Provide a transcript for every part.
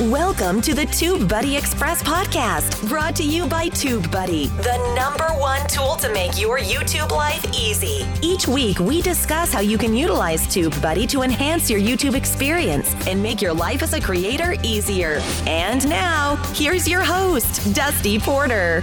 Welcome to the Tube Buddy Express podcast, brought to you by Tube Buddy, the number one tool to make your YouTube life easy. Each week, we discuss how you can utilize Tube Buddy to enhance your YouTube experience and make your life as a creator easier. And now, here's your host, Dusty Porter.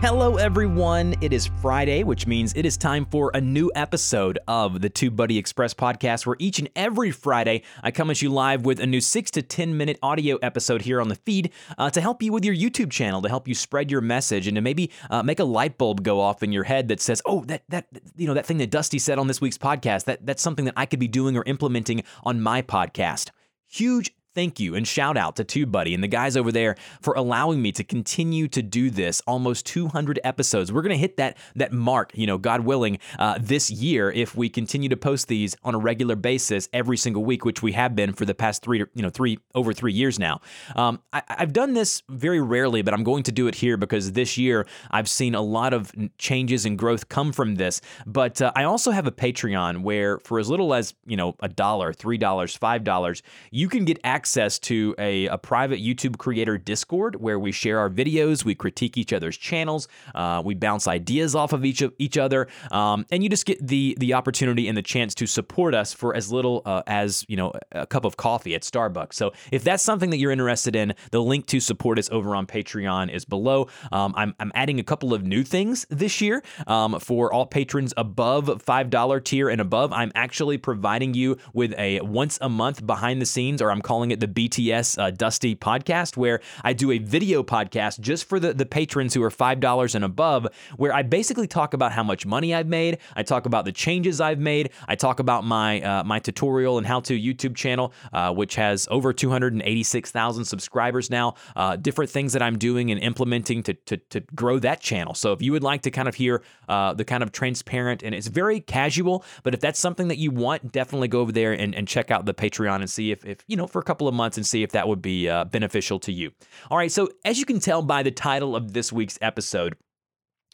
Hello, everyone. It is Friday, which means it is time for a new episode of the Tube Buddy Express podcast, where each and every Friday I come at you live with a new six to 10 minute audio episode here on the feed uh, to help you with your YouTube channel, to help you spread your message, and to maybe uh, make a light bulb go off in your head that says, oh, that, that, you know, that thing that Dusty said on this week's podcast, that, that's something that I could be doing or implementing on my podcast. Huge thank you and shout out to TubeBuddy and the guys over there for allowing me to continue to do this almost 200 episodes. We're going to hit that that mark, you know, God willing, uh, this year if we continue to post these on a regular basis every single week, which we have been for the past three, you know, three over three years now. Um, I, I've done this very rarely, but I'm going to do it here because this year I've seen a lot of changes and growth come from this. But uh, I also have a Patreon where, for as little as you know, a dollar, three dollars, five dollars, you can get access access to a, a private YouTube creator Discord where we share our videos, we critique each other's channels, uh, we bounce ideas off of each of each other, um, and you just get the the opportunity and the chance to support us for as little uh, as you know a cup of coffee at Starbucks. So if that's something that you're interested in, the link to support us over on Patreon is below. Um, I'm I'm adding a couple of new things this year um, for all patrons above five dollar tier and above. I'm actually providing you with a once a month behind the scenes, or I'm calling it it the BTS uh, Dusty podcast, where I do a video podcast just for the, the patrons who are $5 and above, where I basically talk about how much money I've made. I talk about the changes I've made. I talk about my, uh, my tutorial and how to YouTube channel, uh, which has over 286,000 subscribers now, uh, different things that I'm doing and implementing to, to, to grow that channel. So if you would like to kind of hear uh, the kind of transparent and it's very casual, but if that's something that you want, definitely go over there and, and check out the Patreon and see if, if, you know, for a couple couple of months and see if that would be uh, beneficial to you. All right, so as you can tell by the title of this week's episode,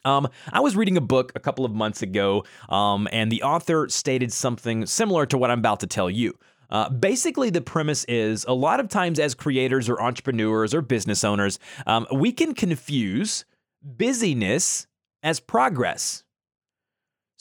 um, I was reading a book a couple of months ago, um, and the author stated something similar to what I'm about to tell you. Uh, basically, the premise is a lot of times as creators or entrepreneurs or business owners, um, we can confuse busyness as progress.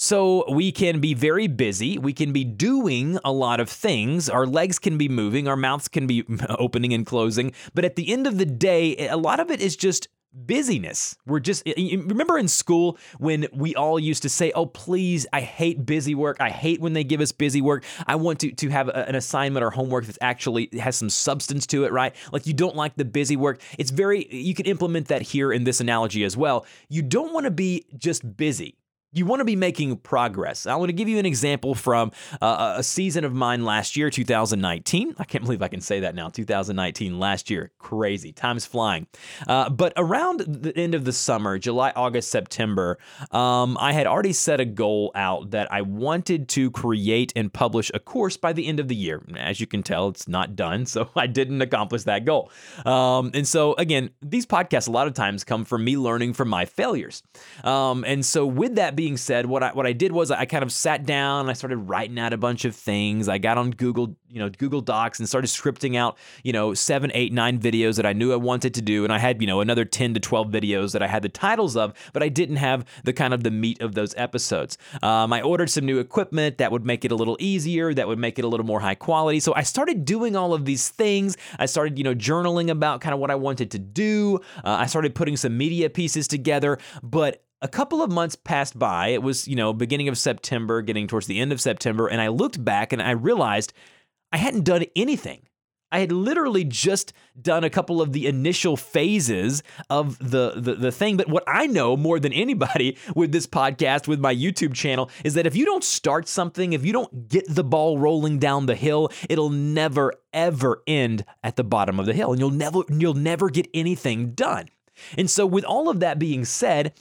So we can be very busy. We can be doing a lot of things. Our legs can be moving. Our mouths can be opening and closing. But at the end of the day, a lot of it is just busyness. We're just remember in school when we all used to say, "Oh, please, I hate busy work. I hate when they give us busy work. I want to to have a, an assignment or homework that actually has some substance to it, right? Like you don't like the busy work. It's very you can implement that here in this analogy as well. You don't want to be just busy you want to be making progress. I want to give you an example from uh, a season of mine last year, 2019. I can't believe I can say that now. 2019, last year. Crazy. Time's flying. Uh, but around the end of the summer, July, August, September, um, I had already set a goal out that I wanted to create and publish a course by the end of the year. As you can tell, it's not done, so I didn't accomplish that goal. Um, and so, again, these podcasts a lot of times come from me learning from my failures. Um, and so, with that being said, what I what I did was I kind of sat down and I started writing out a bunch of things. I got on Google, you know, Google Docs and started scripting out, you know, seven, eight, nine videos that I knew I wanted to do. And I had, you know, another 10 to 12 videos that I had the titles of, but I didn't have the kind of the meat of those episodes. Um, I ordered some new equipment that would make it a little easier, that would make it a little more high quality. So I started doing all of these things. I started, you know, journaling about kind of what I wanted to do. Uh, I started putting some media pieces together, but a couple of months passed by. It was, you know, beginning of September, getting towards the end of September, and I looked back and I realized I hadn't done anything. I had literally just done a couple of the initial phases of the, the, the thing. But what I know more than anybody with this podcast, with my YouTube channel, is that if you don't start something, if you don't get the ball rolling down the hill, it'll never ever end at the bottom of the hill, and you'll never you'll never get anything done. And so, with all of that being said,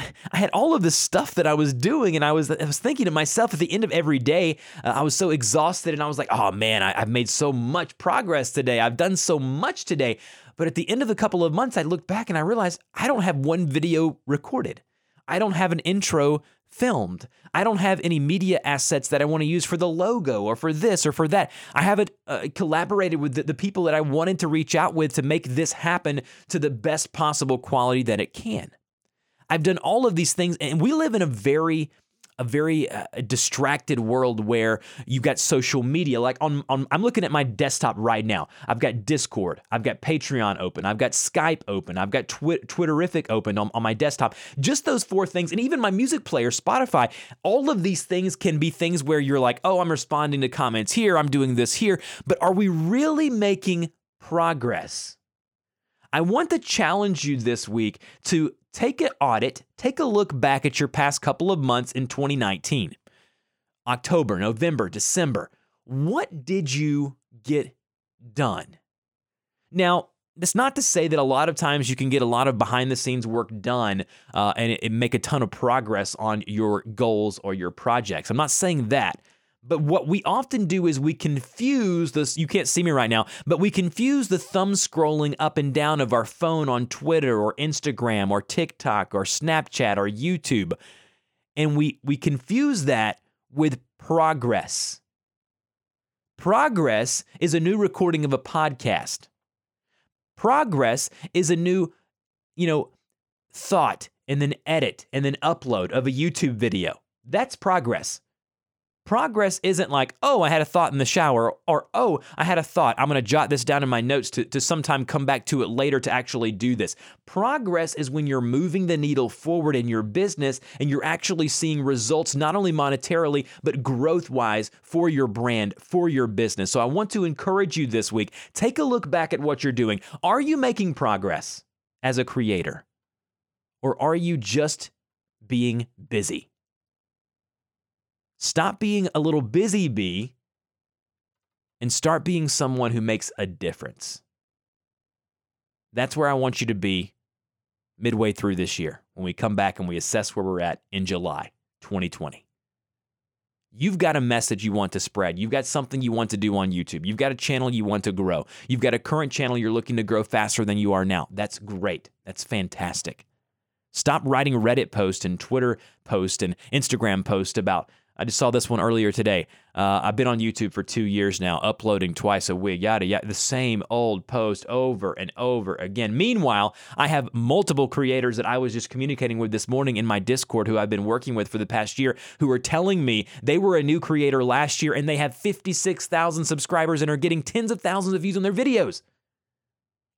I had all of this stuff that I was doing, and I was I was thinking to myself at the end of every day, uh, I was so exhausted, and I was like, oh man, I, I've made so much progress today. I've done so much today. But at the end of a couple of months, I looked back and I realized I don't have one video recorded. I don't have an intro filmed. I don't have any media assets that I want to use for the logo or for this or for that. I haven't uh, collaborated with the, the people that I wanted to reach out with to make this happen to the best possible quality that it can. I've done all of these things, and we live in a very a very uh, distracted world where you've got social media. Like on, on, I'm looking at my desktop right now. I've got Discord, I've got Patreon open, I've got Skype open, I've got Twi- Twitterrific open on, on my desktop. Just those four things, and even my music player, Spotify. All of these things can be things where you're like, oh, I'm responding to comments here, I'm doing this here. But are we really making progress? I want to challenge you this week to take an audit, take a look back at your past couple of months in 2019. October, November, December. What did you get done? Now, that's not to say that a lot of times you can get a lot of behind the scenes work done uh, and it, it make a ton of progress on your goals or your projects. I'm not saying that. But what we often do is we confuse this. You can't see me right now, but we confuse the thumb scrolling up and down of our phone on Twitter or Instagram or TikTok or Snapchat or YouTube. And we, we confuse that with progress. Progress is a new recording of a podcast. Progress is a new, you know, thought and then edit and then upload of a YouTube video. That's progress. Progress isn't like, oh, I had a thought in the shower, or oh, I had a thought. I'm going to jot this down in my notes to, to sometime come back to it later to actually do this. Progress is when you're moving the needle forward in your business and you're actually seeing results, not only monetarily, but growth wise for your brand, for your business. So I want to encourage you this week take a look back at what you're doing. Are you making progress as a creator? Or are you just being busy? Stop being a little busy bee and start being someone who makes a difference. That's where I want you to be midway through this year when we come back and we assess where we're at in July 2020. You've got a message you want to spread. You've got something you want to do on YouTube. You've got a channel you want to grow. You've got a current channel you're looking to grow faster than you are now. That's great. That's fantastic. Stop writing Reddit posts and Twitter posts and Instagram posts about I just saw this one earlier today. Uh, I've been on YouTube for two years now, uploading twice a week, yada, yada, the same old post over and over again. Meanwhile, I have multiple creators that I was just communicating with this morning in my Discord who I've been working with for the past year who are telling me they were a new creator last year and they have 56,000 subscribers and are getting tens of thousands of views on their videos.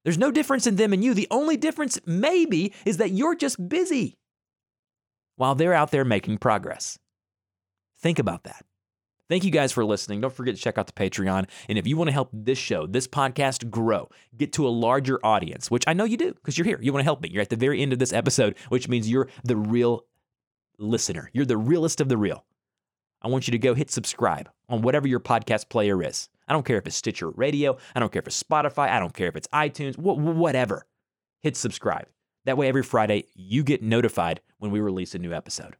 There's no difference in them and you. The only difference, maybe, is that you're just busy while they're out there making progress. Think about that. Thank you guys for listening. Don't forget to check out the Patreon. And if you want to help this show, this podcast grow, get to a larger audience, which I know you do because you're here, you want to help me. You're at the very end of this episode, which means you're the real listener. You're the realest of the real. I want you to go hit subscribe on whatever your podcast player is. I don't care if it's Stitcher Radio, I don't care if it's Spotify, I don't care if it's iTunes, whatever. Hit subscribe. That way, every Friday, you get notified when we release a new episode.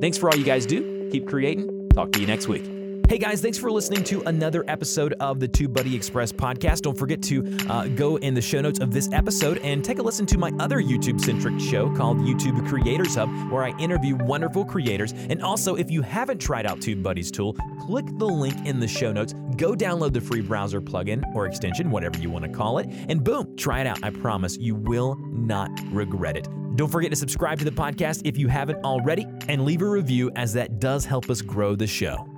Thanks for all you guys do. Keep creating. Talk to you next week. Hey guys, thanks for listening to another episode of the Tube Buddy Express podcast. Don't forget to uh, go in the show notes of this episode and take a listen to my other YouTube centric show called YouTube Creators Hub, where I interview wonderful creators. And also, if you haven't tried out TubeBuddy's tool, click the link in the show notes, go download the free browser plugin or extension, whatever you want to call it, and boom, try it out. I promise you will not regret it. Don't forget to subscribe to the podcast if you haven't already and leave a review, as that does help us grow the show.